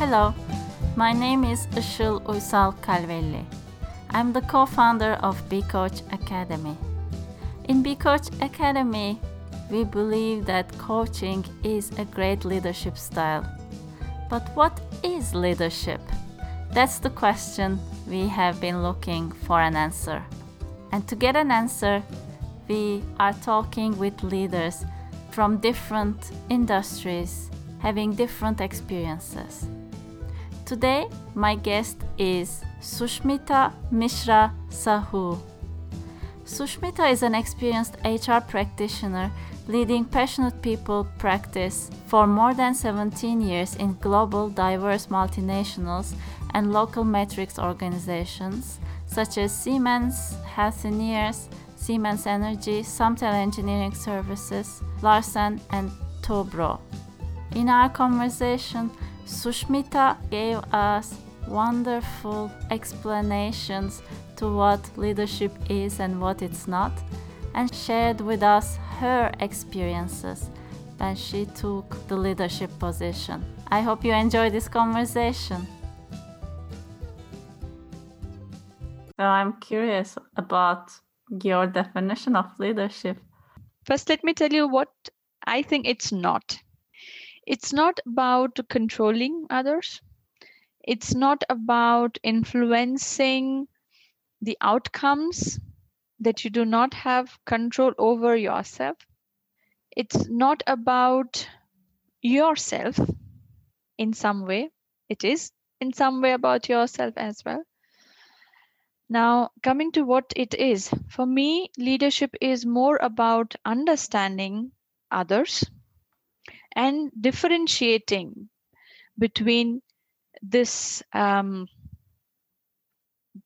Hello, my name is Işıl Uysal Kalvelli. I'm the co-founder of Be Coach Academy. In Be Coach Academy, we believe that coaching is a great leadership style. But what is leadership? That's the question we have been looking for an answer. And to get an answer, we are talking with leaders from different industries having different experiences. Today, my guest is Sushmita Mishra Sahu. Sushmita is an experienced HR practitioner leading passionate people practice for more than 17 years in global diverse multinationals and local metrics organizations such as Siemens Healthineers, Siemens Energy, Sumtel Engineering Services, Larsen, and Toubro. In our conversation, Sushmita gave us wonderful explanations to what leadership is and what it's not, and shared with us her experiences when she took the leadership position. I hope you enjoy this conversation. So, I'm curious about your definition of leadership. First, let me tell you what I think it's not. It's not about controlling others. It's not about influencing the outcomes that you do not have control over yourself. It's not about yourself in some way. It is in some way about yourself as well. Now, coming to what it is, for me, leadership is more about understanding others and differentiating between this um,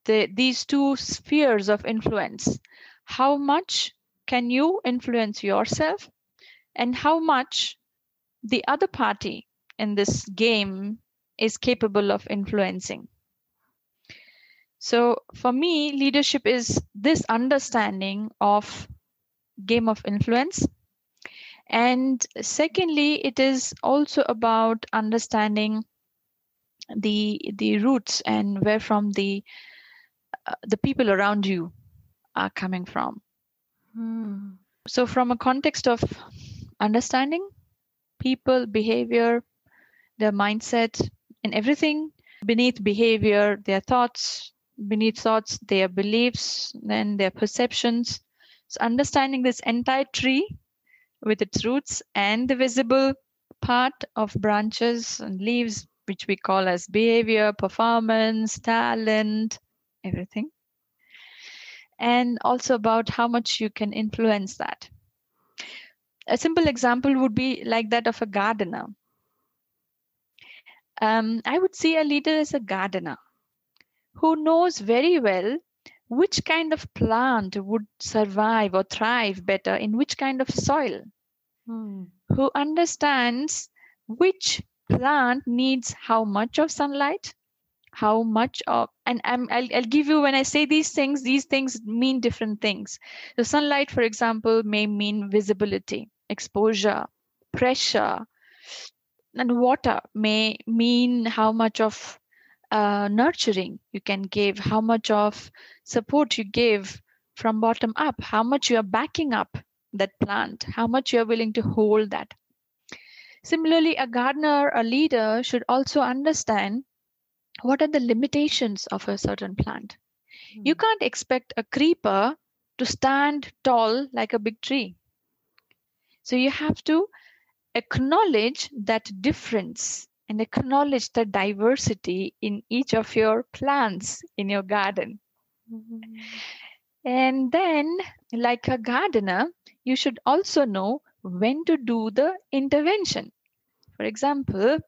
the, these two spheres of influence. How much can you influence yourself and how much the other party in this game is capable of influencing? So for me leadership is this understanding of game of influence and secondly it is also about understanding the the roots and where from the uh, the people around you are coming from Hmm. so from a context of understanding people behavior their mindset and everything beneath behavior their thoughts beneath thoughts their beliefs then their perceptions so understanding this entire tree with its roots and the visible part of branches and leaves which we call as behavior performance talent everything. And also about how much you can influence that. A simple example would be like that of a gardener. Um, i would see a leader as a gardener who knows very well which kind of plant would survive or thrive better in which kind of soil Hmm. who understands which plant needs how much of sunlight how much of and I'm, I'll, I'll give you when i say these things these things mean different things the sunlight for example may mean visibility exposure pressure and water may mean how much of uh, nurturing. You can give how much of support you give from bottom up how much you are backing up that plant how much you are willing to hold that. Similarly a gardener a leader should also understand what are the limitations of a certain plant. You Hmm. can't expect a creeper to stand tall like a big tree. So you have to acknowledge that difference and acknowledge the diversity in each of your plants in your garden. Hmm. and then like a gardener you should also know when to do the intervention. For example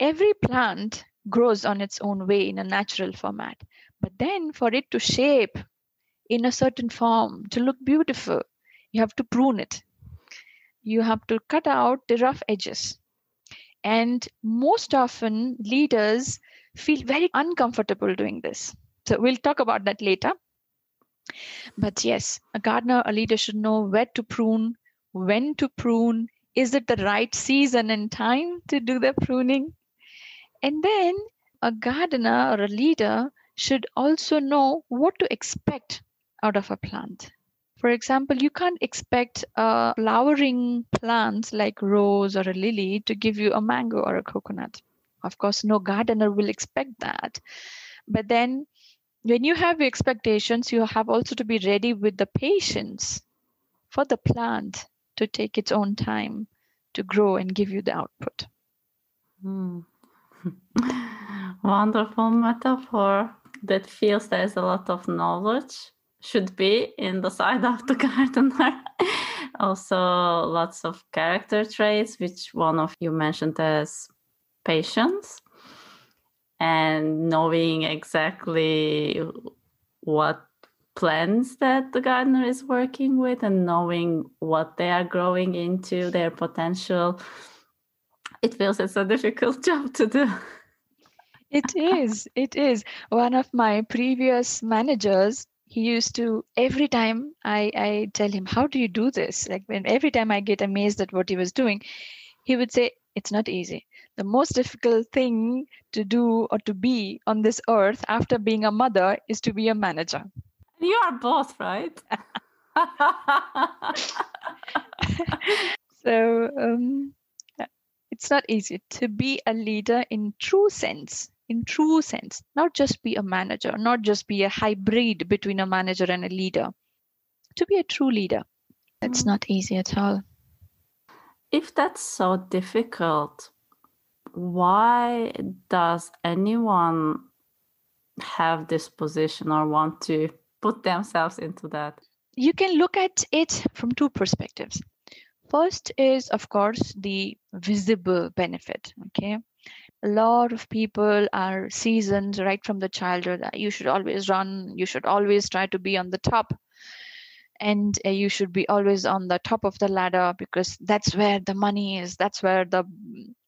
every plant grows on its own way in a natural format but then for it to shape in a certain form to look beautiful you have to prune it. You have to cut out the rough edges and most often leaders feel very uncomfortable doing this. So we'll talk about that later. But yes a gardener a leader should know where to prune when to prune. Is it the right season and time to do the pruning? And then a gardener or a leader should also know what to expect out of a plant. For example, you can't expect a flowering plant like rose or a lily to give you a mango or a coconut. Of course, no gardener will expect that. But then when you have expectations, you have also to be ready with the patience for the plant to take its own time to grow and give you the output. Hmm. Wonderful metaphor that feels there's a lot of knowledge should be in the side of the gardener. also, lots of character traits, which one of you mentioned as patience and knowing exactly what plants that the gardener is working with and knowing what they are growing into their potential. It feels it's a difficult job to do. It is it is. One of my previous managers he used to every time I, I tell him how do you do this? Like when every time i get amazed at what he was doing he would say it's not easy. The most difficult thing to do or to be on this earth after being a mother is to be a manager. You are both, right? so um, it's not easy to be a leader in true sense in true sense not just be a manager not just be a hybrid between a manager and a leader to be a true leader it's mm. not easy at all if that's so difficult why does anyone have this position or want to put themselves into that? You can look at it from two perspectives. First is, of course, the visible benefit. Okay. A lot of people are seasoned right from the childhood. You should always run, you should always try to be on the top. And uh, you should be always on the top of the ladder because that's where the money is. That's where the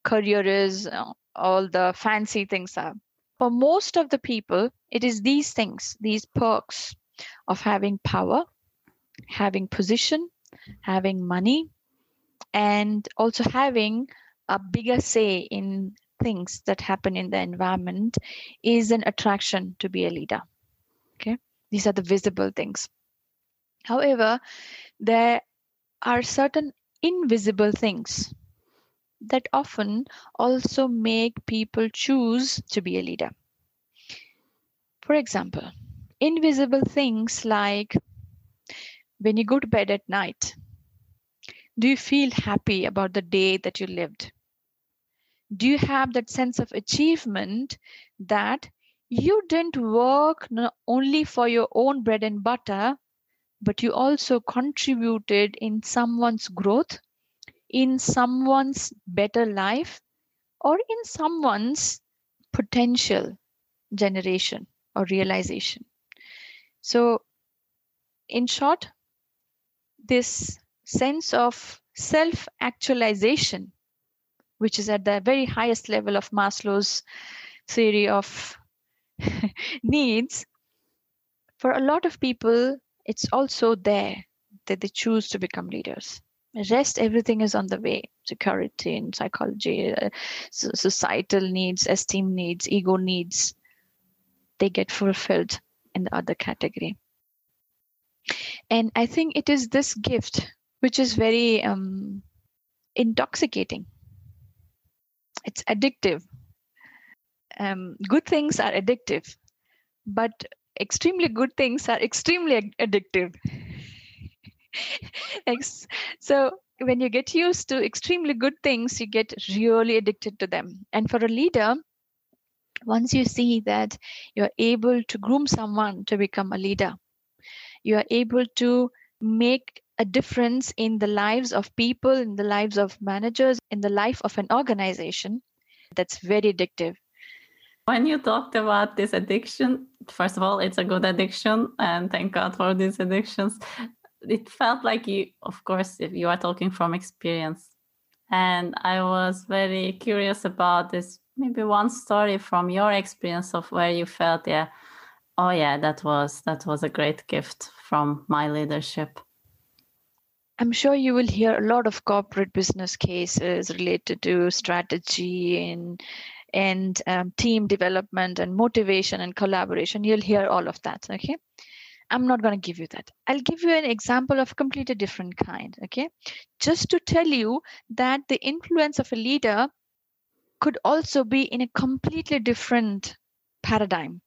career is. Uh, all the fancy things are. For most of the people it is these things these perks of having power, having position, having money, and also having a bigger say in things that happen in the environment is an attraction to be a leader. Okay, these are the visible things. However, there are certain invisible things that often also make people choose to be a leader. For example, invisible things like when you go to bed at night, do you feel happy about the day that you lived? Do you have that sense of achievement that you didn't work not only for your own bread and butter, but you also contributed in someone's growth, in someone's better life, or in someone's potential generation or realization? So, in short, this sense of self actualization, which is at the very highest level of Maslow's theory of needs, for a lot of people, it's also there that they choose to become leaders. Rest, everything is on the way security and psychology, uh, societal needs, esteem needs, ego needs. They get fulfilled in the other category. And I think it is this gift which is very um, intoxicating. It's addictive. Um, good things are addictive, but extremely good things are extremely addictive. so when you get used to extremely good things, you get really addicted to them. And for a leader, once you see that you're able to groom someone to become a leader, you are able to make a difference in the lives of people, in the lives of managers, in the life of an organization, that's very addictive. When you talked about this addiction, first of all, it's a good addiction, and thank God for these addictions. It felt like you, of course, if you are talking from experience. And I was very curious about this maybe one story from your experience of where you felt yeah oh yeah that was that was a great gift from my leadership i'm sure you will hear a lot of corporate business cases related to strategy and and um, team development and motivation and collaboration. You'll hear all of that. Okay. I'm not going to give you that. I'll give you an example of completely different kind. Okay. Just to tell you that the influence of a leader could also be in a completely different paradigm.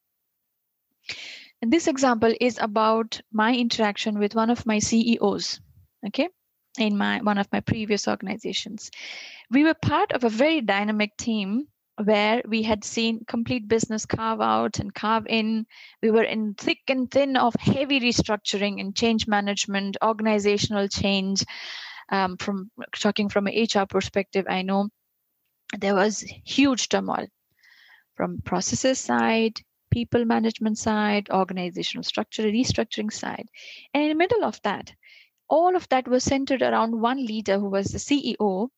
And this example is about my interaction with one of my CEOs. Okay in my one of my previous organizations we were part of a very dynamic team where we had seen complete business carve out and carve in. We were in thick and thin of heavy restructuring and change management, organizational change. Um, from talking from an HR perspective, I know there was huge turmoil from processes side, people management side, organizational structure, restructuring side. And in the middle of that, all of that was centered around one leader who was the CEO,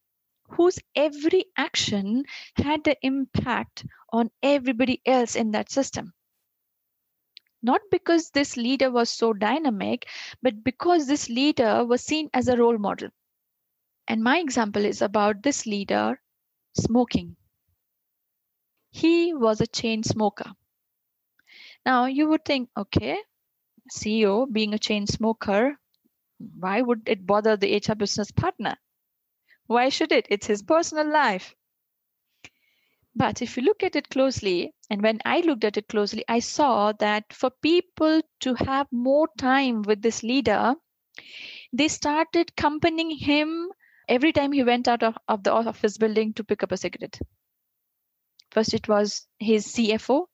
whose every action had an impact on everybody else in that system. Not because this leader was so dynamic, but because this leader was seen as a role model. And my example is about this leader smoking. He was a chain smoker. Now you would think, okay, CEO being a chain smoker, why would it bother the HR business partner? Why should it? It's his personal life. But if you look at it closely, and when I looked at it closely, I saw that for people to have more time with this leader, they started accompanying him every time he went out of, of the office building to pick up a cigarette. First, it was his CFO,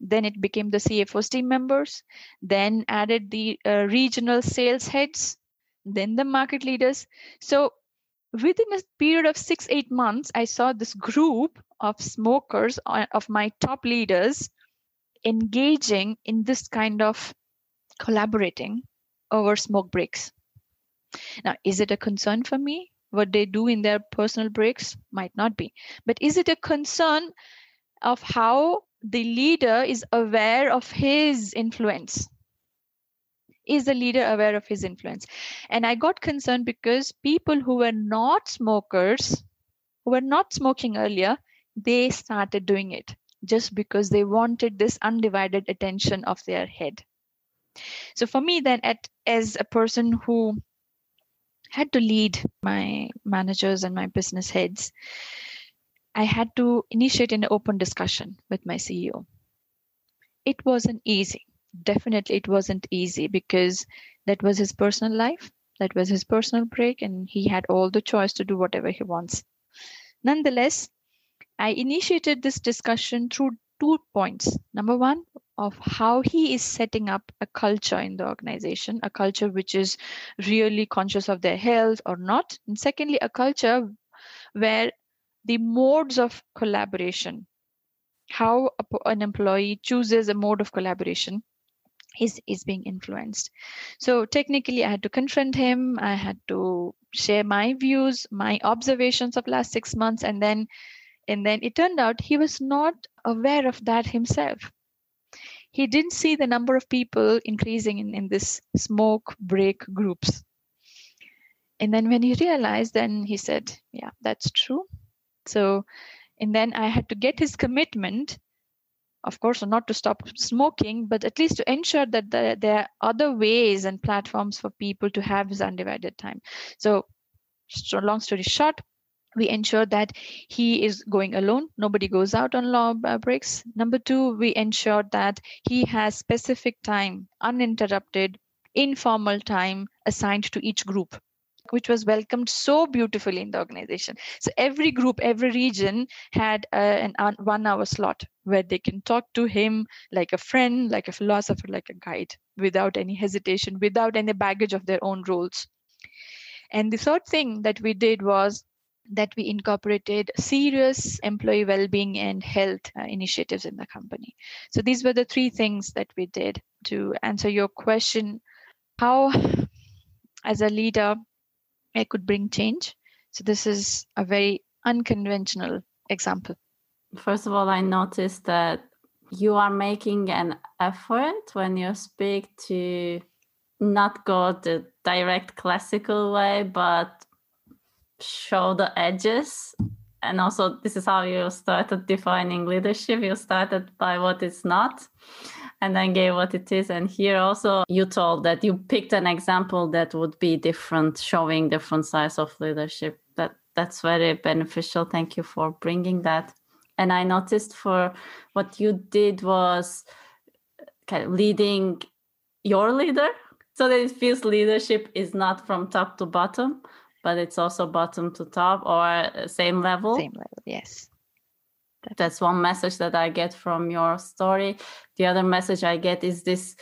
then it became the CFO's team members, then added the uh, regional sales heads, then the market leaders. So within a period of six, eight months, I saw this group of smokers, uh, of my top leaders, engaging in this kind of collaborating over smoke breaks. Now, is it a concern for me? What they do in their personal breaks might not be. But is it a concern of how the leader is aware of his influence? Is the leader aware of his influence. And i got concerned because people who were not smokers who were not smoking earlier they started doing it just because they wanted this undivided attention of their head. So for me then at as a person who had to lead my managers and my business heads i had to initiate an open discussion with my ceo it wasn't easy definitely it wasn't easy because that was his personal life that was his personal break and he had all the choice to do whatever he wants. Nonetheless i initiated this discussion through two points. Number one of how he is setting up a culture in the organization a culture which is really conscious of their health or not and secondly a culture where the modes of collaboration how an employee chooses a mode of collaboration is is being influenced. So technically i had to confront him. I had to share my views my observations of last 6 months and then and then it turned out he was not aware of that himself. He didn't see the number of people increasing in, in this smoke break groups. And then when he realized then he said yeah that's true. So and then i had to get his commitment of course not to stop smoking but at least to ensure that the, there are other ways and platforms for people to have his undivided time. So, so long story short we ensure that he is going alone. Nobody goes out on law uh, breaks. Number two we ensure that he has specific time uninterrupted informal time assigned to each group which was welcomed so beautifully in the organization. So every group, every region had uh, an uh, one hour slot where they can talk to him like a friend, like a philosopher, like a guide without any hesitation, without any baggage of their own roles. And the third thing that we did was that we incorporated serious employee well-being and health uh, initiatives in the company. So these were the three things that we did to answer your question how as a leader I could bring change. So this is a very unconventional example. First of all, I noticed that you are making an effort when you speak to not go the direct classical way, but show the edges and also this is how you started defining leadership you started by what it's not and then gave what it is. And here also you told that you picked an example that would be different showing different sides of leadership. That that's very beneficial. Thank you for bringing that. And i noticed for what you did was uh, kind of leading your leader. So that it feels leadership is not from top to bottom but it's also bottom to top or uh, same level. Same level, yes. That's one message that I get from your story. The other message I get is this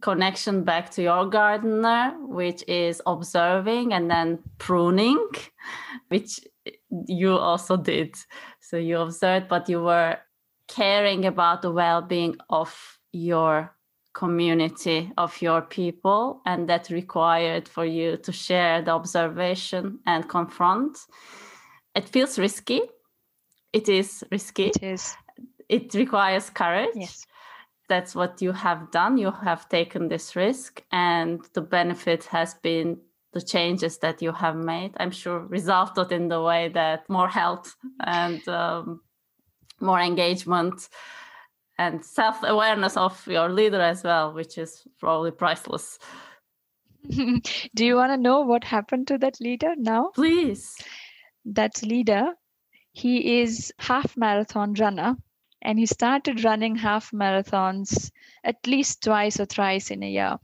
connection back to your gardener, which is observing and then pruning, which you also did. So you observed, but you were caring about the well being of your community of your people and that required for you to share the observation and confront it feels risky it is risky it is it requires courage yes that's what you have done you have taken this risk and the benefit has been the changes that you have made i'm sure resulted in the way that more health and um, more engagement and self awareness of your leader as well, which is probably priceless. Do you want to know what happened to that leader now? Please. That leader, he is half marathon runner and he started running half marathons at least twice or thrice in a year.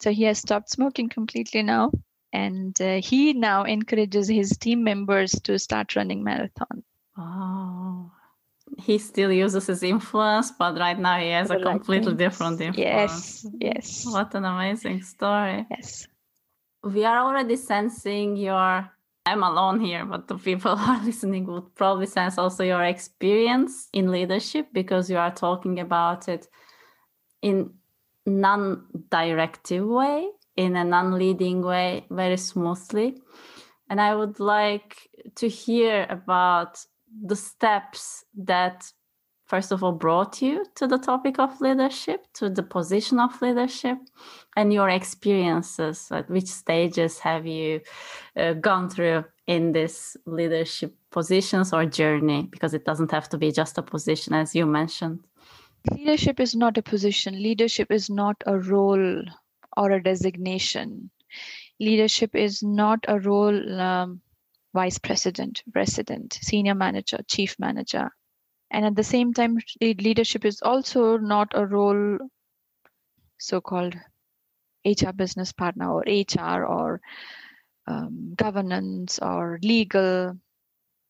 So he has stopped smoking completely now and uh, he now encourages his team members to start running marathon. Oh, he still uses his influence, but right now he has a completely different influence. Yes, yes. What an amazing story. Yes. We are already sensing your I'm alone here, but the people who are listening would probably sense also your experience in leadership because you are talking about it in non-directive way, in a non-leading way, very smoothly. And I would like to hear about the steps that first of all brought you to the topic of leadership to the position of leadership and your experiences. At which stages have you uh, gone through in this leadership positions or journey? Because it doesn't have to be just a position as you mentioned. Leadership is not a position. Leadership is not a role or a designation. Leadership is not a role um, vice president, president, senior manager, chief manager. And at the same time, leadership is also not a role, so called HR business partner or HR or um, governance or legal.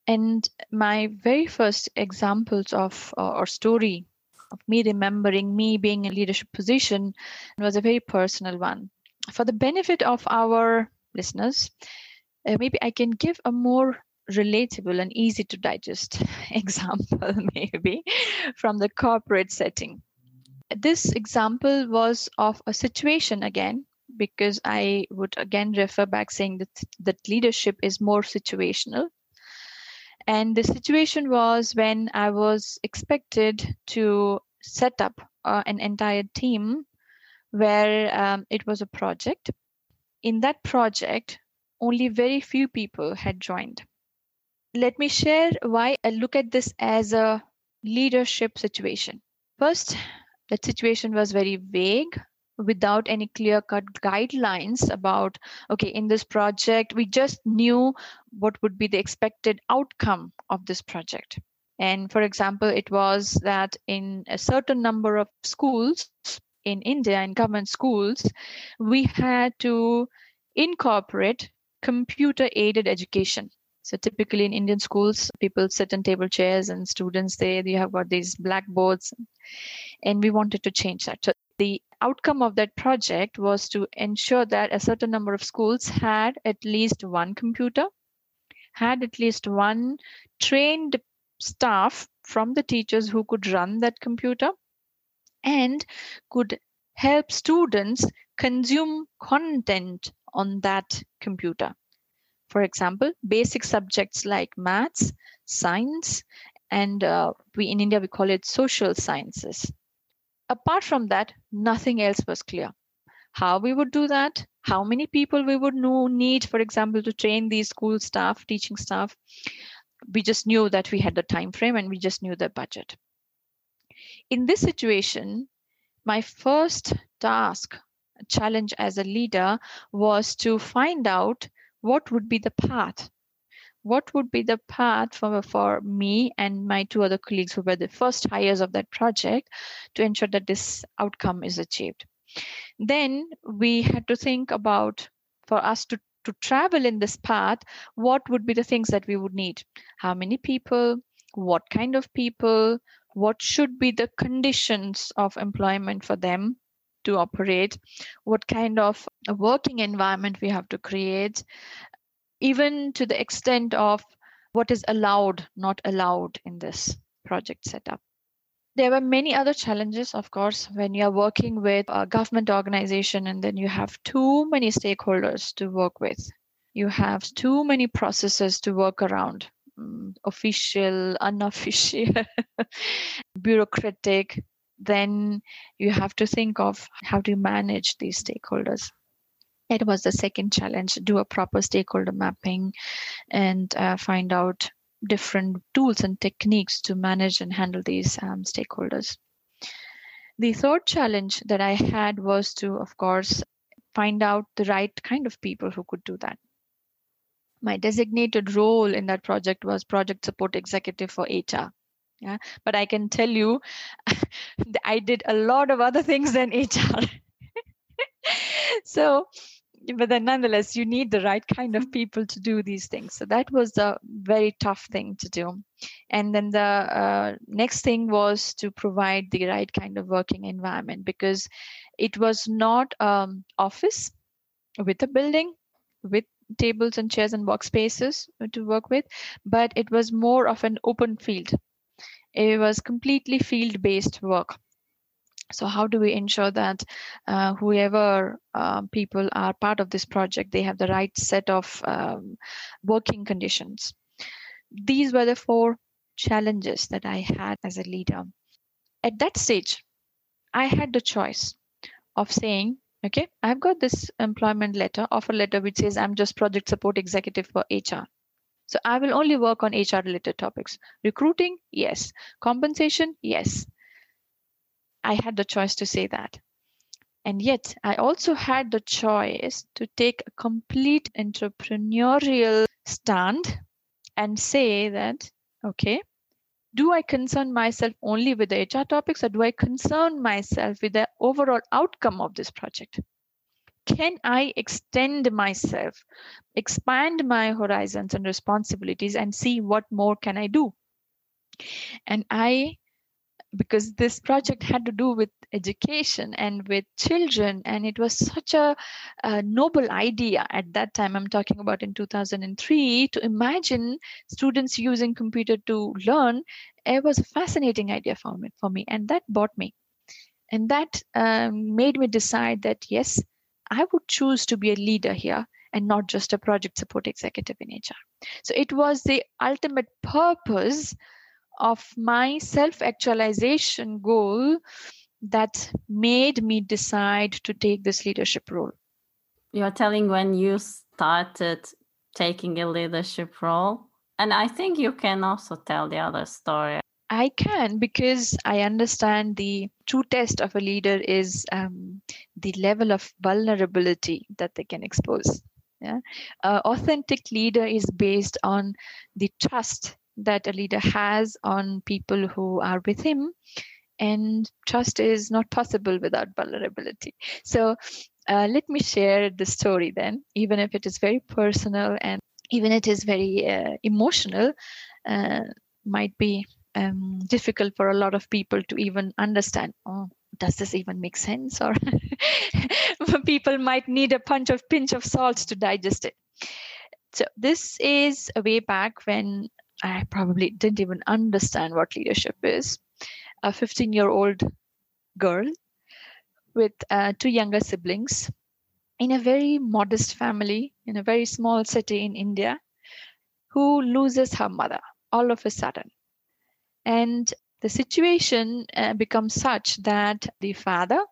And my very first examples of uh, or story of me remembering me being in a leadership position was a very personal one. For the benefit of our listeners, uh, maybe I can give a more relatable and easy to digest example, maybe from the corporate setting. This example was of a situation again, because I would again refer back saying that, that leadership is more situational. And the situation was when I was expected to set up uh, an entire team where um, it was a project. In that project, only very few people had joined. Let me share why I look at this as a leadership situation. First, that situation was very vague without any clear cut guidelines about okay in this project we just knew what would be the expected outcome of this project and for example it was that in a certain number of schools in india in government schools we had to incorporate computer aided education so typically in indian schools people sit in table chairs and students they, they have got these blackboards and we wanted to change that so the outcome of that project was to ensure that a certain number of schools had at least one computer had at least one trained staff from the teachers who could run that computer and could help students consume content on that computer. For example, basic subjects like maths, science, and uh, we in India we call it social sciences. Apart from that, nothing else was clear. How we would do that, how many people we would know, need, for example, to train these school staff, teaching staff, we just knew that we had the time frame and we just knew the budget in this situation my first task challenge as a leader was to find out what would be the path? What would be the path for, for me and my two other colleagues who were the first hires of that project to ensure that this outcome is achieved? Then we had to think about for us to to travel in this path what would be the things that we would need? How many people? What kind of people? What should be the conditions of employment for them to operate what kind of working environment we have to create even to the extent of what is allowed, not allowed in this project setup. There were many other challenges, of course, when you are working with a government organization and then you have too many stakeholders to work with. You have too many processes to work around um, official, unofficial, bureaucratic. Then you have to think of how to manage these stakeholders. It was the second challenge do a proper stakeholder mapping and uh, find out different tools and techniques to manage and handle these um, stakeholders. The third challenge that i had was to of course find out the right kind of people who could do that. My designated role in that project was project support executive for hr yeah but i can tell you i did a lot of other things than hr so but then nonetheless you need the right kind of people to do these things. So that was a very tough thing to do. And then the uh, next thing was to provide the right kind of working environment because it was not um, office with a building with tables and chairs and workspaces to work with but it was more of an open field it was completely field based work. So how do we ensure that uh, whoever uh, people are part of this project they have the right set of um, working conditions? These were the four challenges that i had as a leader. At that stage i had the choice of saying okay i've got this employment letter offer letter which says i'm just project support executive for hr so i will only work on hr related topics recruiting yes compensation yes I had the choice to say that. And yet, I also had the choice to take a complete entrepreneurial stand and say that, okay, do I concern myself only with the HR topics or do I concern myself with the overall outcome of this project? Can I extend myself, expand my horizons and responsibilities and see what more can I do? And I because this project had to do with education and with children and it was such a, a, noble idea at that time i'm talking about in 2003 to imagine students using computer to learn it was a fascinating idea for me, for me and that bought me and that um, made me decide that yes i would choose to be a leader here and not just a project support executive in hr so it was the ultimate purpose of my self actualization goal that made me decide to take this leadership role. You're telling when you started taking a leadership role. And I think you can also tell the other story. I can because I understand the true test of a leader is um, the level of vulnerability that they can expose. Yeah, uh, authentic leader is based on the trust that a leader has on people who are with him and trust is not possible without vulnerability so uh, let me share the story then even if it is very personal and even it is very uh, emotional uh, might be um, difficult for a lot of people to even understand oh does this even make sense or people might need a punch of pinch of salt to digest it so this is a way back when I probably didn't even understand what leadership is. A 15 year old girl with uh, two younger siblings in a very modest family in a very small city in India who loses her mother all of a sudden. And the situation uh, becomes such that the father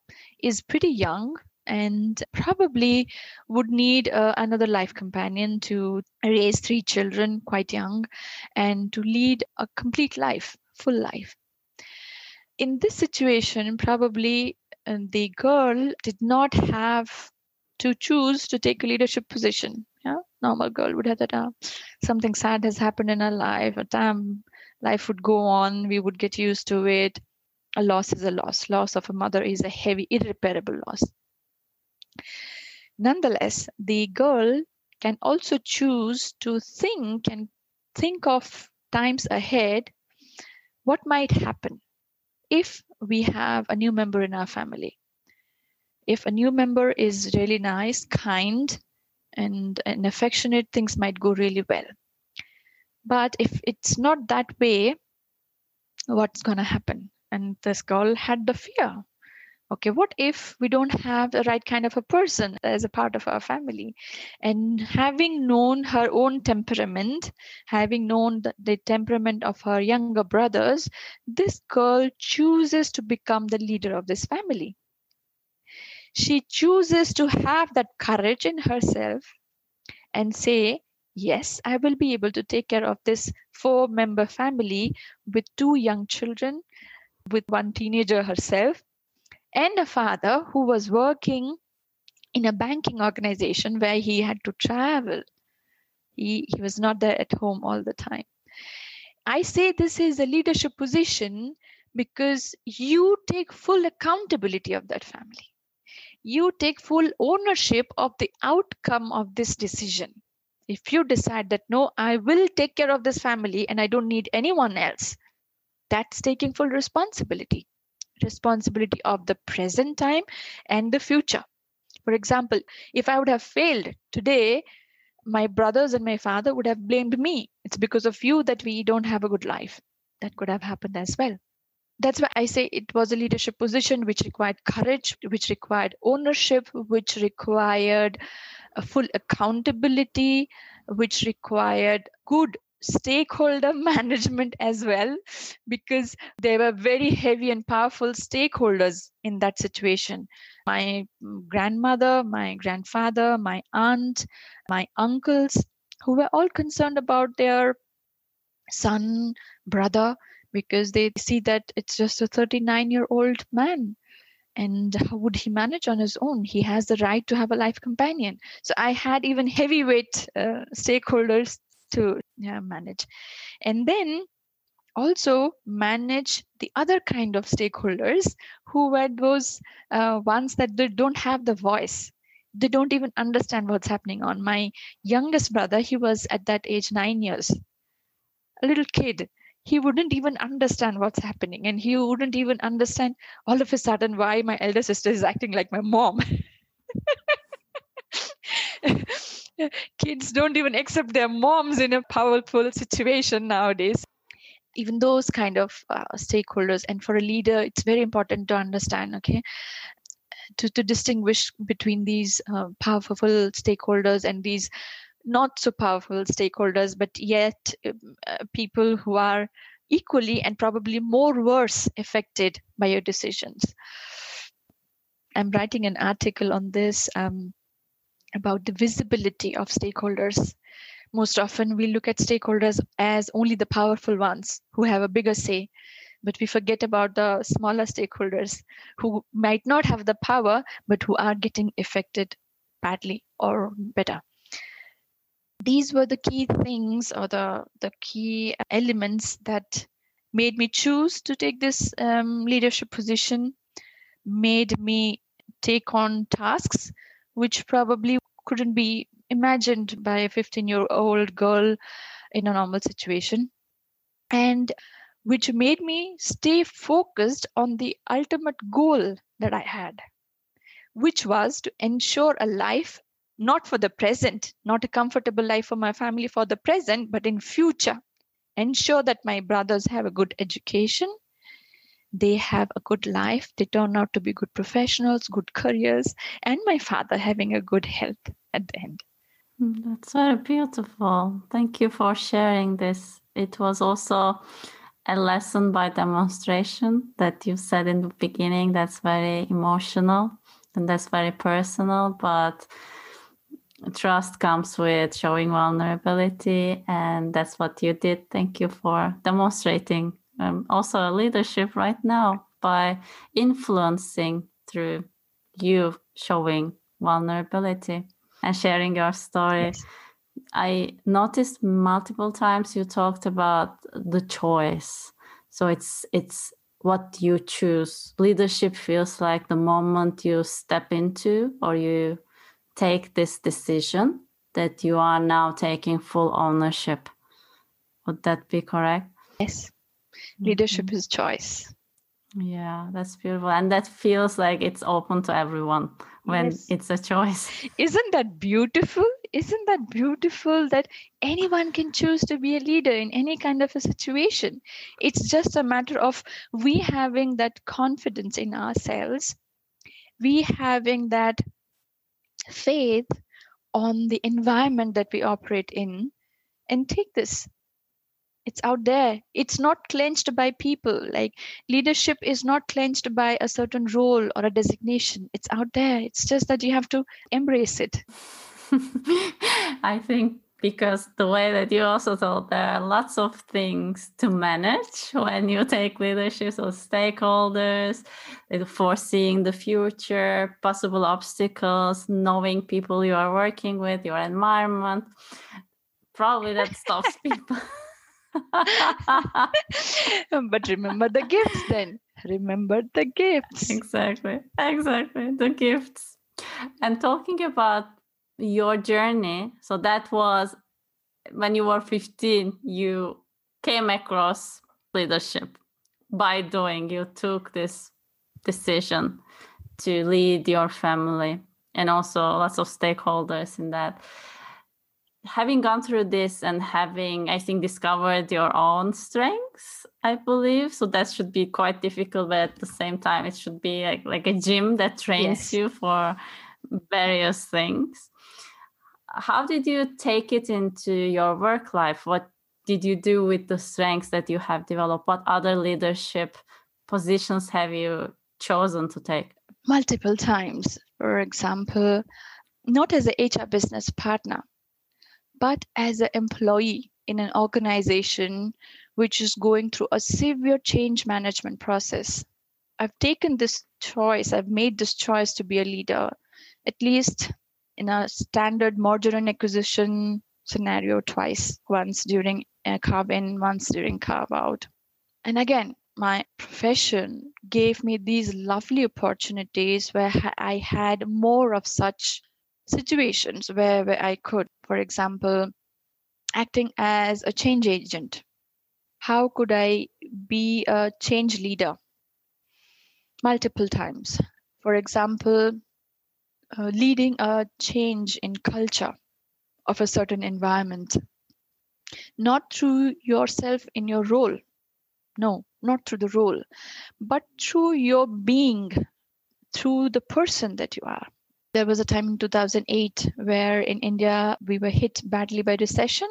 is pretty young and probably would need uh, another life companion to raise three children quite young and to lead a complete life, full life. In this situation, probably uh, the girl did not have to choose to take a leadership position. Yeah, normal girl would have that. Uh, something sad has happened in her life. A time life would go on. We would get used to it. A loss is a loss. Loss of a mother is a heavy, irreparable loss. Nonetheless, the girl can also choose to think and think of times ahead what might happen if we have a new member in our family. If a new member is really nice, kind, and, and affectionate, things might go really well. But if it's not that way, what's going to happen? And this girl had the fear. Okay what if we don't have the right kind of a person as a part of our family? And having known her own temperament having known the, the, temperament of her younger brothers this girl chooses to become the leader of this family. She chooses to have that courage in herself and say yes i will be able to take care of this four member family with two young children with one teenager herself and a father who was working in a banking organization where he had to travel. He, he was not there at home all the time. I say this is a leadership position because you take full accountability of that family. You take full ownership of the outcome of this decision. If you decide that, no, I will take care of this family and I don't need anyone else, that's taking full responsibility responsibility of the present time and the future. For example, if I would have failed today, my brothers and my father would have blamed me. It's because of you that we don't have a good life. That could have happened as well. That's why I say it was a leadership position which required courage, which required ownership, which required full accountability, which required good stakeholder management as well because there were very heavy and powerful stakeholders in that situation. My grandmother my grandfather my aunt my uncles who were all concerned about their son brother because they see that it's just a 39 year old man. And how would he manage on his own? He has the right to have a life companion. So i had even heavyweight uh, stakeholders to yeah, manage. And then also manage the other kind of stakeholders who were those uh, ones that they don't have the voice. They don't even understand what's happening on. My youngest brother he was at that age 9 years. A little kid he wouldn't even understand what's happening and he wouldn't even understand all of a sudden why my elder sister is acting like my mom. Kids don't even accept their moms in a powerful situation nowadays. Even those kind of uh, stakeholders and for a leader it's very important to understand okay to, to distinguish between these uh, powerful stakeholders and these not so powerful stakeholders but yet uh, people who are equally and probably more worse affected by your decisions i'm writing an article on this um, about the visibility of stakeholders. Most often, we look at stakeholders as only the powerful ones who have a bigger say, but we forget about the smaller stakeholders who might not have the power, but who are getting affected badly or better. These were the key things or the, the key elements that made me choose to take this um, leadership position, made me take on tasks which probably couldn't be imagined by a 15 year old girl in a normal situation and which made me stay focused on the ultimate goal that I had, which was to ensure a life not for the present, not a comfortable life for my family for the present, but in future. Ensure that my brothers have a good education, they have a good life, they turn out to be good professionals, good careers, and my father having a good health at the end. Hmm, that's very beautiful. Thank you for sharing this. It was also a lesson by demonstration that you said in the beginning that's very emotional and that's very personal, but trust comes with showing vulnerability, and that's what you did. Thank you for demonstrating um, also leadership right now by influencing through you showing vulnerability and sharing your story. Yes. I noticed multiple times you talked about the choice. So it's it's what you choose. Leadership feels like the moment you step into or you take this decision that you are now taking full ownership. Would that be correct? Yes. Leadership mm-hmm. is choice. Yeah, that's beautiful. And that feels like it's open to everyone when yes. it's a choice. Isn't that beautiful? Isn't that beautiful that anyone can choose to be a leader in any kind of a situation? It's just a matter of we having that confidence in ourselves, we having that faith on the environment that we operate in, and take this. It's out there. It's not clenched by people. Like leadership is not clenched by a certain role or a designation. It's out there. It's just that you have to embrace it. I think because the way that you also told there are lots of things to manage when you take leadership so stakeholders foreseeing the future possible obstacles knowing people you are working with your environment probably that stops people but remember the gifts then. Remember the gifts. Exactly. Exactly. The gifts. And talking about your journey, so that was when you were 15, you came across leadership by doing, you took this decision to lead your family and also lots of stakeholders in that. Having gone through this and having i think discovered your own strengths i believe so that should be quite difficult but at the same time it should be like, like a gym that trains yes. you for various things how did you take it into your work life? What did you do with the strengths that you have developed? What other leadership positions have you chosen to take? Multiple times. For example not as a hr business partner but as an employee in an organization which is going through a severe change management process. I've taken this choice, I've made this choice to be a leader, at least in a standard merger and acquisition scenario twice, once during a carve in, once during carve out. And again, my profession gave me these lovely opportunities where I had more of such situations where, where I could, for example, acting as a change agent. How could I be a change leader? Multiple times. For example, uh, leading a change in culture of a certain environment, not through yourself in your role. No, not through the role, but through your being, through the person that you are. There was a time in 2008 where in India we were hit badly by recession.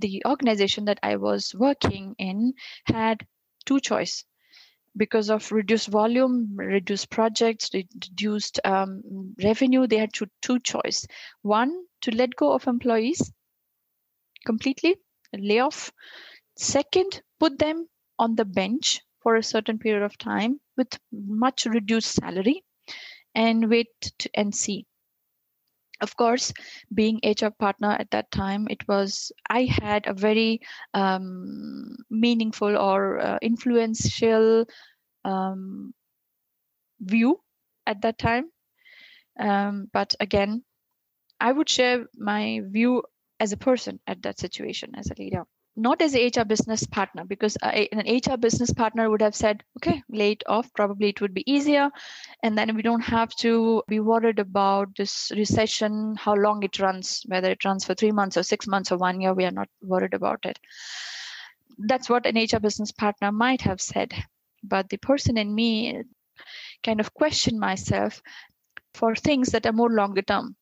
The organization that I was working in had two choice because of reduced volume, reduced projects, reduced um, revenue. They had two, two choice. One to let go of employees completely, layoff. Second, put them on the bench for a certain period of time with much reduced salary and wait to, and see of course being hr partner at that time it was i had a very um, meaningful or uh, influential um, view at that time. Um, but again i would share my view as a person at that situation as a leader not as a HR business partner, because an HR business partner would have said, okay, late off, probably it would be easier. And then we don't have to be worried about this recession, how long it runs, whether it runs for three months or six months or one year, we are not worried about it. That's what an HR business partner might have said. But the person in me kind of questioned myself for things that are more longer term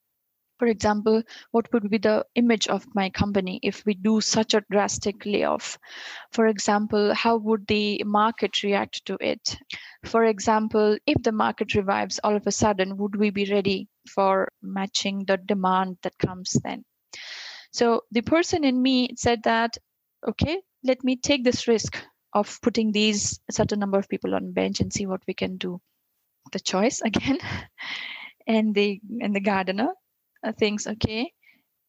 For example, what would be the image of my company if we do such a drastic layoff? For example, how would the market react to it? For example, if the market revives all of a sudden, would we be ready for matching the demand that comes then? So the person in me said that, okay, let me take this risk of putting these certain number of people on bench and see what we can do. The choice again, and the and the gardener uh, thinks, okay,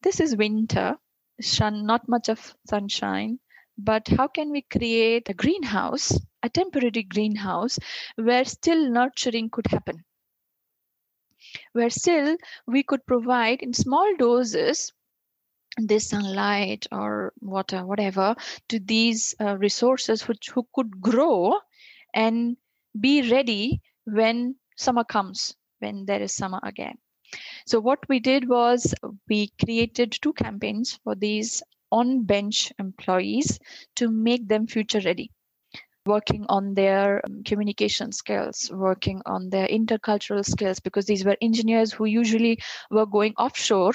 this is winter, sun, not much of sunshine, but how can we create a greenhouse, a temporary greenhouse, where still nurturing could happen? Where still we could provide in small doses this sunlight or water, whatever, to these uh, resources which who could grow and be ready when summer comes, when there is summer again. So what we did was we created two campaigns for these on bench employees to make them future ready working on their um, communication skills, working on their intercultural skills, because these were engineers who usually were going offshore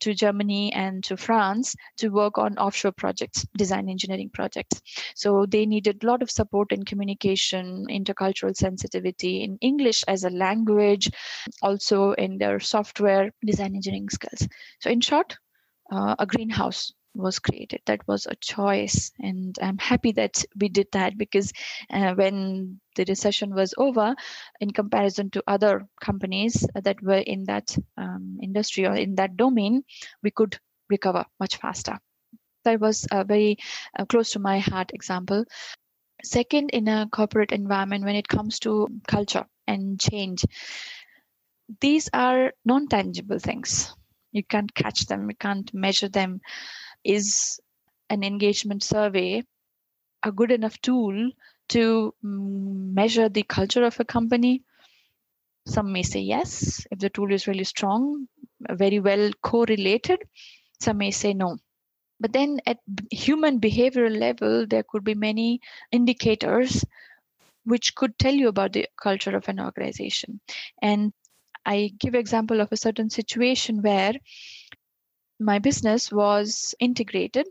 to Germany and to France to work on offshore projects, design engineering projects. So they needed a lot of support in communication, intercultural sensitivity, in English as a language, also in their software design engineering skills. So, in short, uh, a greenhouse was created. That was a choice and i'm happy that we did that because uh, when the recession was over in comparison to other companies that were in that um, industry or in that domain we could recover much faster. That was a very uh, close to my heart example. Second in a corporate environment when it comes to culture and change these are non-tangible things. You can't catch them you can't measure them is an engagement survey a good enough tool to measure the culture of a company? Some may say yes, if the tool is really strong, very well correlated. Some may say no. But then at human behavioral level, there could be many indicators which could tell you about the culture of an organization. And I give example of a certain situation where my business was integrated.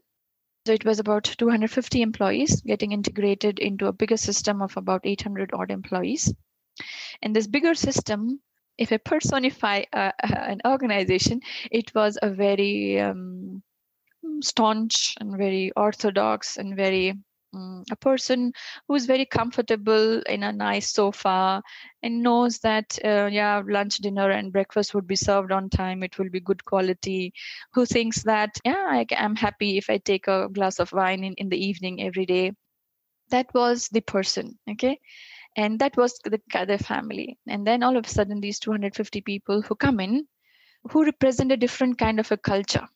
So it was about 250 employees getting integrated into a bigger system of about 800 odd employees. And this bigger system, if I personify uh, an organization, it was a very um, staunch and very orthodox and very um, a person who's very comfortable in a nice sofa and knows that uh, yeah lunch dinner and breakfast would be served on time it will be good quality who thinks that yeah I, i'm happy if i take a glass of wine in, in the evening every day. That was the person okay? And that was the, the family. And then all of a sudden these 250 people who come in who represent a different kind of a culture.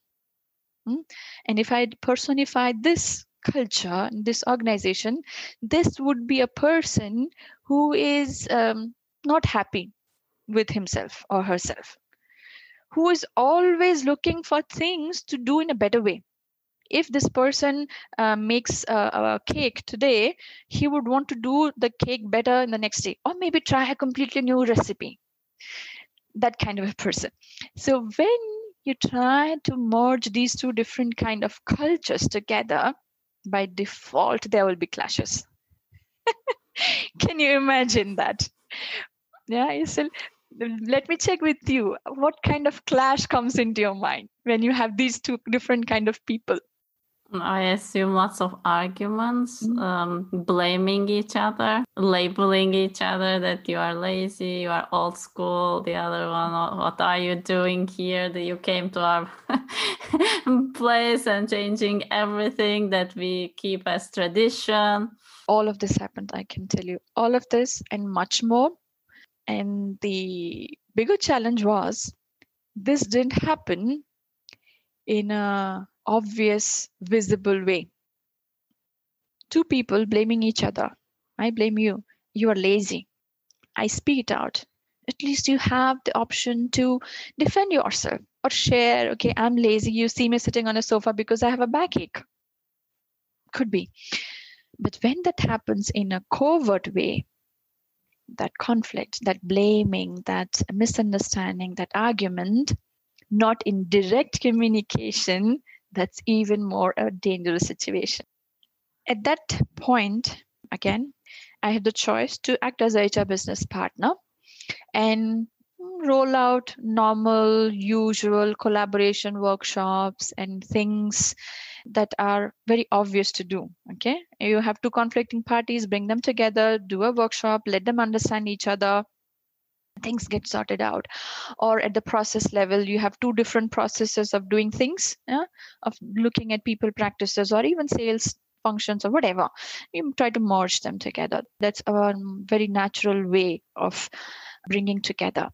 Hmm? and if i personify this culture, in this organization, this would be a person who is um, not happy with himself or herself, who is always looking for things to do in a better way. If this person uh, makes a, a cake today, he would want to do the cake better in the next day, or maybe try a completely new recipe. That kind of a person. So when you try to merge these two different kind of cultures together, by default there will be clashes. Can you imagine that? Yeah so let me check with you. What kind of clash comes into your mind when you have these two different kind of people I assume lots of arguments, mm-hmm. um, blaming each other, labeling each other that you are lazy, you are old school. The other one, what are you doing here? That you came to our place and changing everything that we keep as tradition. All of this happened, I can tell you. All of this and much more. And the bigger challenge was this didn't happen in a obvious, visible way. Two people blaming each other. I blame you. You are lazy. I speak it out. At least you have the option to defend yourself or share. Okay, I'm lazy. You see me sitting on a sofa because I have a backache. Could be. But when that happens in a covert way, that conflict, that blaming, that misunderstanding, that argument not in direct communication, that's even more a dangerous situation. At that point, again, I had the choice to act as a HR business partner and roll out normal, usual collaboration workshops and things that are very obvious to do. Okay. You have two conflicting parties, bring them together, do a workshop, let them understand each other, things get sorted out. Or at the process level you have two different processes of doing things yeah? of looking at people practices or even sales functions or whatever. You try to merge them together. That's a very natural way of bringing together.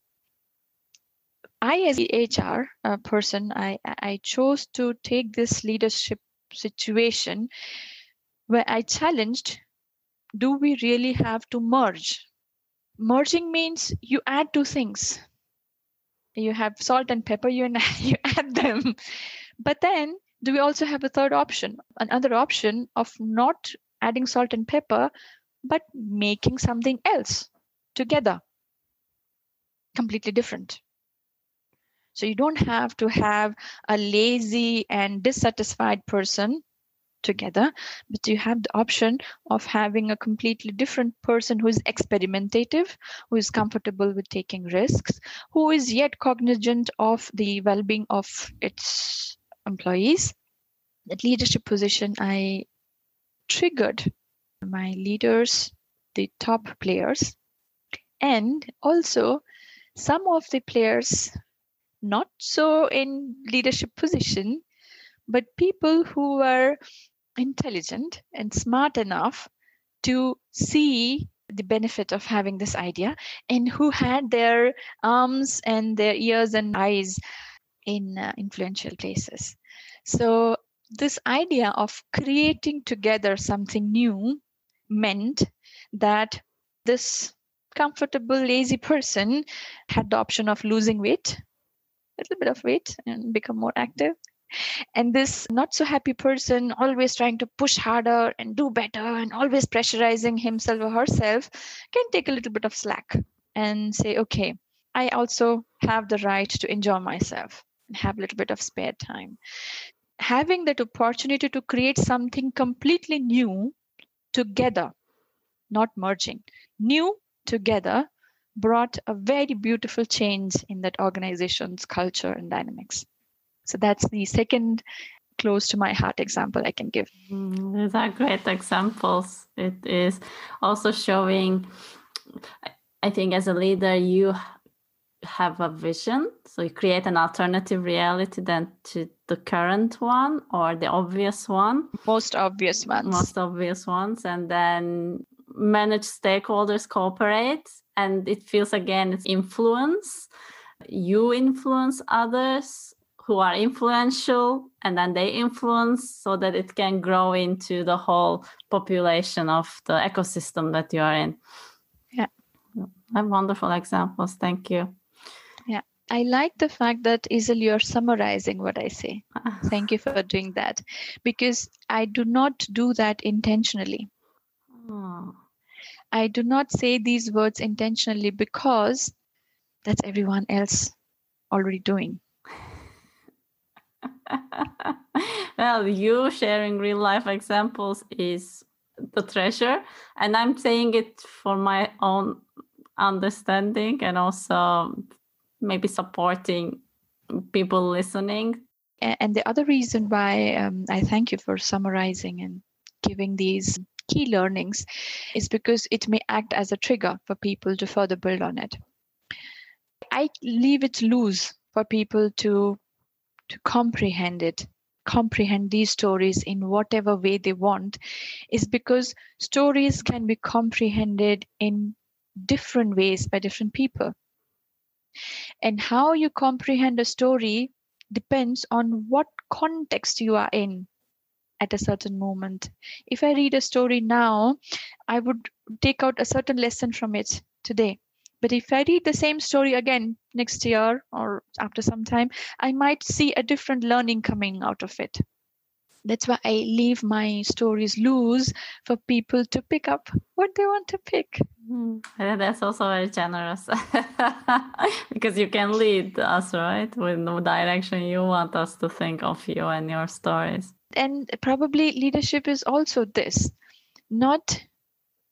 I as the hr uh, person i i chose to take this leadership situation where i challenged do we really have to merge merging means you add two things. You have salt and pepper you you add them. But then do we also have a third option? Another option of not adding salt and pepper but making something else together. Completely different. So you don't have to have a lazy and dissatisfied person together but you have the option of having a completely different person who is experimentative who is comfortable with taking risks who is yet cognizant of the well-being of its employees. That leadership position i triggered my leaders the top players and also some of the players not so in leadership position but people who were intelligent and smart enough to see the benefit of having this idea and who had their arms and their ears and eyes in uh, influential places. So, this idea of creating together something new meant that this comfortable, lazy person had the option of losing weight, a little bit of weight, and become more active and this not so happy person always trying to push harder and do better and always pressurizing himself or herself can take a little bit of slack and say okay i also have the right to enjoy myself and have a little bit of spare time. Having that opportunity to create something completely new together not merging new together brought a very beautiful change in that organization's culture and dynamics so that's the second close to my heart example I can give. Mm, these are great examples. It is also showing, I think, as a leader, you have a vision. So you create an alternative reality than to the current one or the obvious one. Most obvious ones. Most obvious ones. And then manage stakeholders cooperate. And it feels again, it's influence. You influence others who are influential and then they influence so that it can grow into the whole population of the ecosystem that you are in. Yeah. Have wonderful examples. Thank you. Yeah. I like the fact that Işıl you're summarizing what i say. Thank you for doing that. Because i do not do that intentionally. Oh. i do not say these words intentionally because that's everyone else already doing well, you sharing real life examples is the treasure. And I'm saying it for my own understanding and also maybe supporting people listening. And the other reason why um, I thank you for summarizing and giving these key learnings is because it may act as a trigger for people to further build on it. I leave it loose for people to to comprehend it comprehend these stories in whatever way they want is because stories can be comprehended in different ways by different people. And how you comprehend a story depends on what context you are in at a certain moment. If i read a story now i would take out a certain lesson from it today but if I read the same story again next year or after some time, I might see a different learning coming out of it. That's why I leave my stories loose for people to pick up what they want to pick. Mm. That's also very generous because you can lead us, right? With the direction you want us to think of you and your stories. And probably leadership is also this not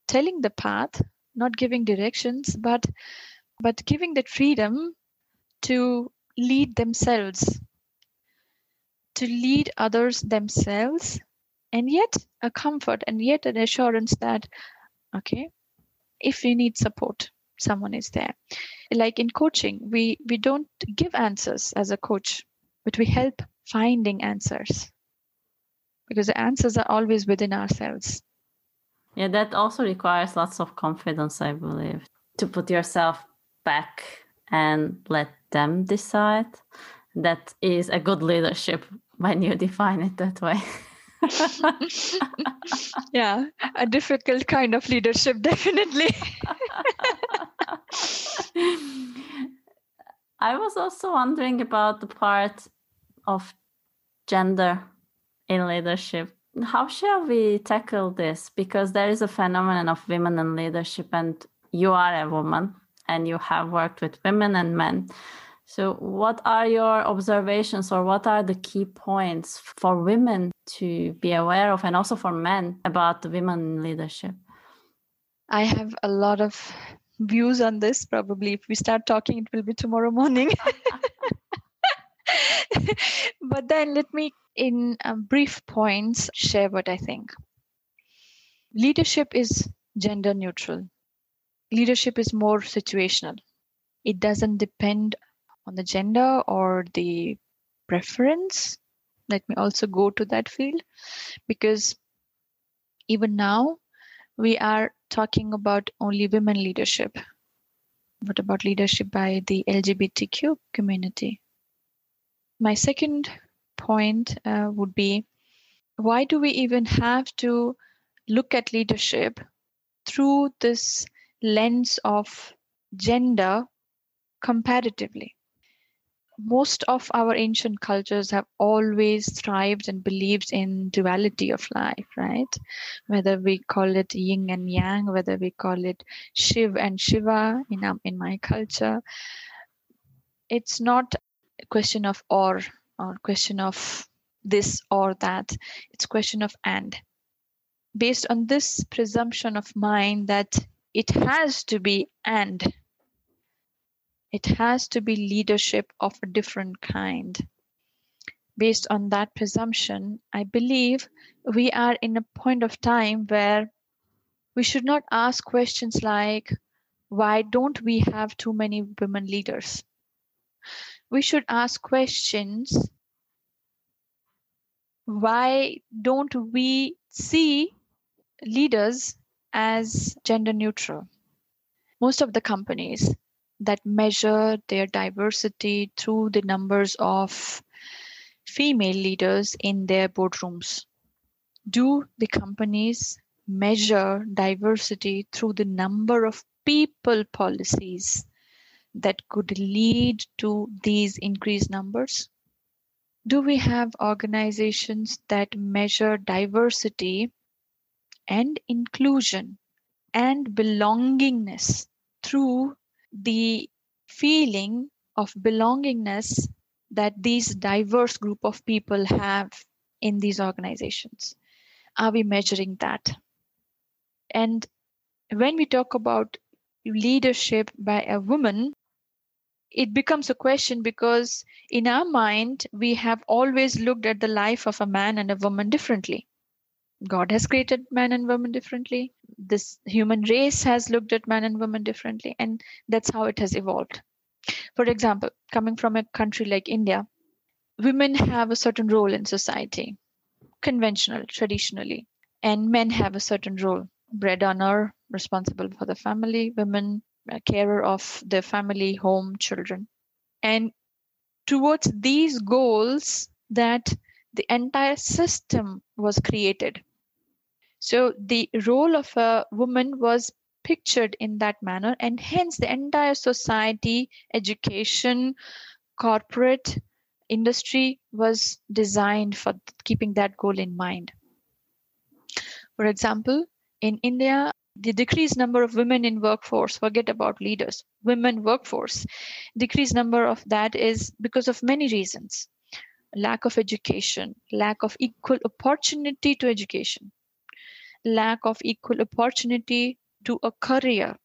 telling the path, not giving directions, but but giving the freedom to lead themselves to lead others themselves and yet a comfort and yet an assurance that okay if we need support someone is there. Like in coaching we we don't give answers as a coach but we help finding answers. Because the answers are always within ourselves yeah that also requires lots of confidence i believe to put yourself back and let them decide that is a good leadership when you define it that way. yeah, a difficult kind of leadership, definitely. I was also wondering about the part of gender in leadership. How shall we tackle this? Because there is a phenomenon of women in leadership, and you are a woman and you have worked with women and men. So, what are your observations or what are the key points for women to be aware of and also for men about women in leadership? I have a lot of views on this. Probably, if we start talking, it will be tomorrow morning. but then, let me, in um, brief points, share what I think. Leadership is gender neutral, leadership is more situational. It doesn't depend on the gender or the preference. Let me also go to that field. Because even now we are talking about only women leadership. What about leadership by the lgbtq community my second point uh, would be why do we even have to look at leadership through this lens of gender comparatively? Most of our ancient cultures have always thrived and believed in duality of life right? Whether we call it yin and yang whether we call it shiv and shiva in, in my culture it's not question of or or question of this or that it's question of and based on this presumption of mind that it has to be and it has to be leadership of a different kind. Based on that presumption, I believe we are in a point of time where we should not ask questions like, why don't we have too many women leaders? We should ask questions why don't we see leaders as gender neutral? Most of the companies that measure their diversity through the numbers of female leaders in their boardrooms? Do the companies measure diversity through the number of people policies that could lead to these increased numbers? Do we have organizations that measure diversity and inclusion and belongingness through the feeling of belongingness that these diverse group of people have in these organizations are we measuring that and when we talk about leadership by a woman it becomes a question because in our mind we have always looked at the life of a man and a woman differently God has created man and woman differently. This human race has looked at man and woman differently, and that's how it has evolved. For example, coming from a country like India, women have a certain role in society, conventional, traditionally, and men have a certain role bread earner, responsible for the family, women, carer of the family, home, children. And towards these goals, that the entire system was created so the role of a woman was pictured in that manner, and hence the entire society, education, corporate, industry was designed for keeping that goal in mind. For example, in India, the decreased number of women in workforce, forget about leaders, women workforce, decreased number of that is because of many reasons. Lack of education, lack of equal opportunity to education, lack of equal opportunity to a career.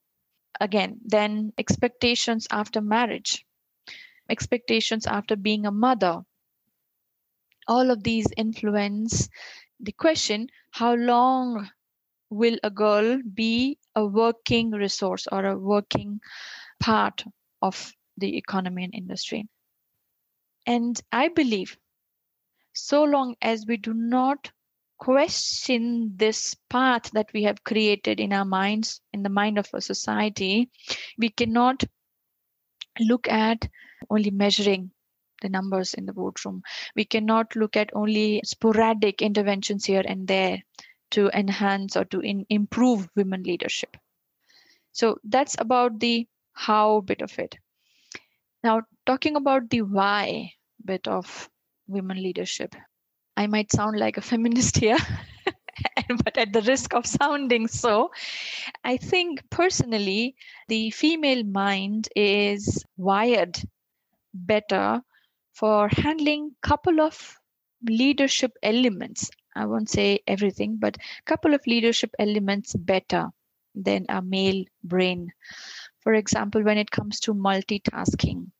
Again, then expectations after marriage, expectations after being a mother. All of these influence the question how long will a girl be a working resource or a working part of the economy and industry? And I believe so long as we do not question this path that we have created in our minds, in the mind of a society, we cannot look at only measuring the numbers in the boardroom. We cannot look at only sporadic interventions here and there to enhance or to in, improve women leadership. So that's about the how bit of it. Now, talking about the why bit of women leadership, I might sound like a feminist here, but at the risk of sounding so, I think personally, the female mind is wired better for handling couple of leadership elements i won't say everything but a couple of leadership elements better than a male brain. For example when it comes to multitasking.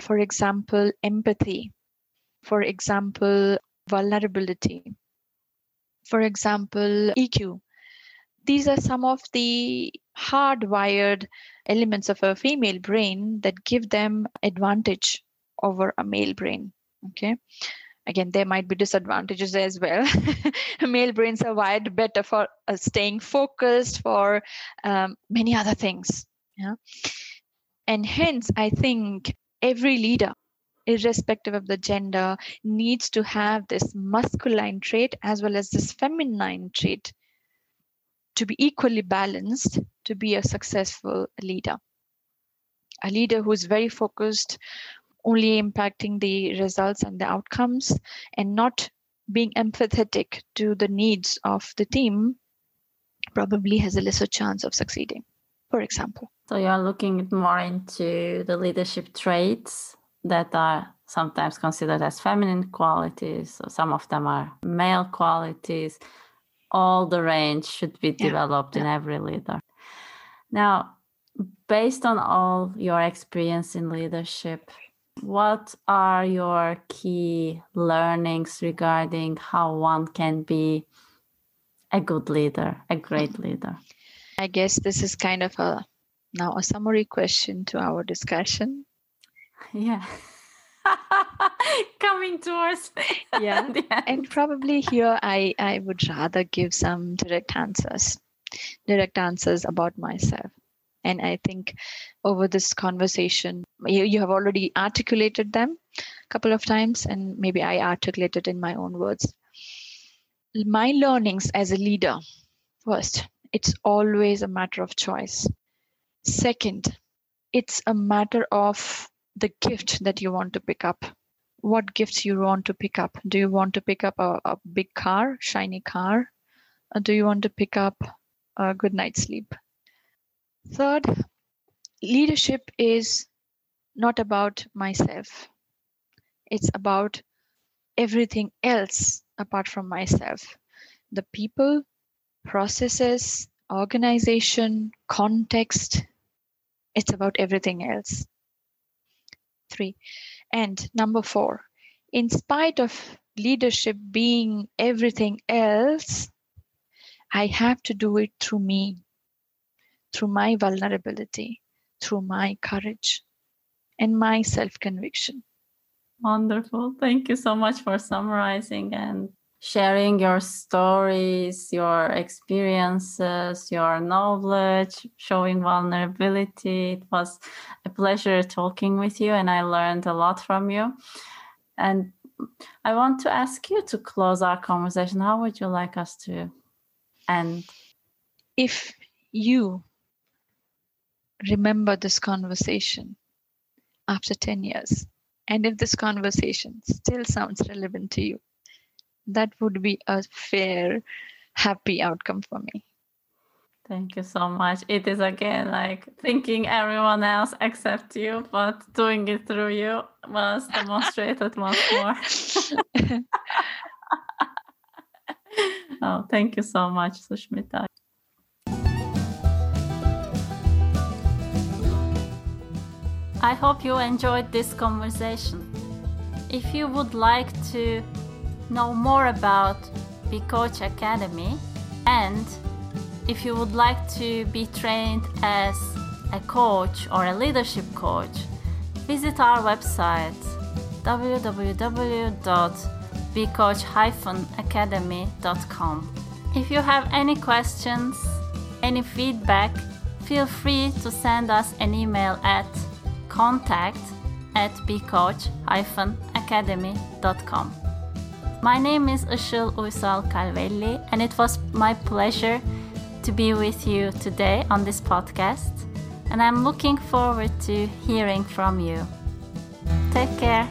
For example empathy. For example vulnerability. For example eq these are some of the hardwired elements of a female brain that give them advantage over a male brain okay again there might be disadvantages as well. Male brains are wired better for uh, staying focused for um, many other things yeah. And hence i think every leader irrespective of the gender needs to have this masculine trait as well as this feminine trait to be equally balanced to be a successful leader. A leader who is very focused only impacting the results and the outcomes and not being empathetic to the needs of the team probably has a lesser chance of succeeding for example. So you're looking more into the leadership traits that are sometimes considered as feminine qualities. Or some of them are male qualities. All the range should be developed yeah, yeah. in every leader. Now based on all your experience in leadership what are your key learnings regarding how one can be a good leader, a great leader? I guess this is kind of a now a summary question to our discussion. Yeah. Coming towards yeah. And probably here I, I would rather give some direct answers, direct answers about myself. And I think over this conversation, you, you have already articulated them a couple of times, and maybe I articulated in my own words. My learnings as a leader first, it's always a matter of choice. Second, it's a matter of the gift that you want to pick up. What gifts you want to pick up? Do you want to pick up a, a big car, shiny car? Or do you want to pick up a good night's sleep? Third, leadership is not about myself, it's about everything else apart from myself the people, processes, organization, context. It's about everything else. Three. And number four, in spite of leadership being everything else, I have to do it through me through my vulnerability, through my courage, and my self conviction. Wonderful. Thank you so much for summarizing and sharing your stories, your experiences, your knowledge, showing vulnerability. It was a pleasure talking with you, and I learned a lot from you. And I want to ask you to close our conversation. How would you like us to end? If you remember this conversation after 10 years And if this conversation still sounds relevant to you, that would be a fair, happy outcome for me. Thank you so much. It is again like thinking everyone else except you, but doing it through you was demonstrated once more. oh, thank you so much, Sushmita. I hope you enjoyed this conversation. If you would like to know more about Be Coach Academy and if you would like to be trained as a coach or a leadership coach, visit our website www.becoach-academy.com. If you have any questions, any feedback, feel free to send us an email at contact at becoach-academy.com. My name is Işıl Uysal Kalvelli and it was my pleasure to be with you today on this podcast, and I'm looking forward to hearing from you. Take care.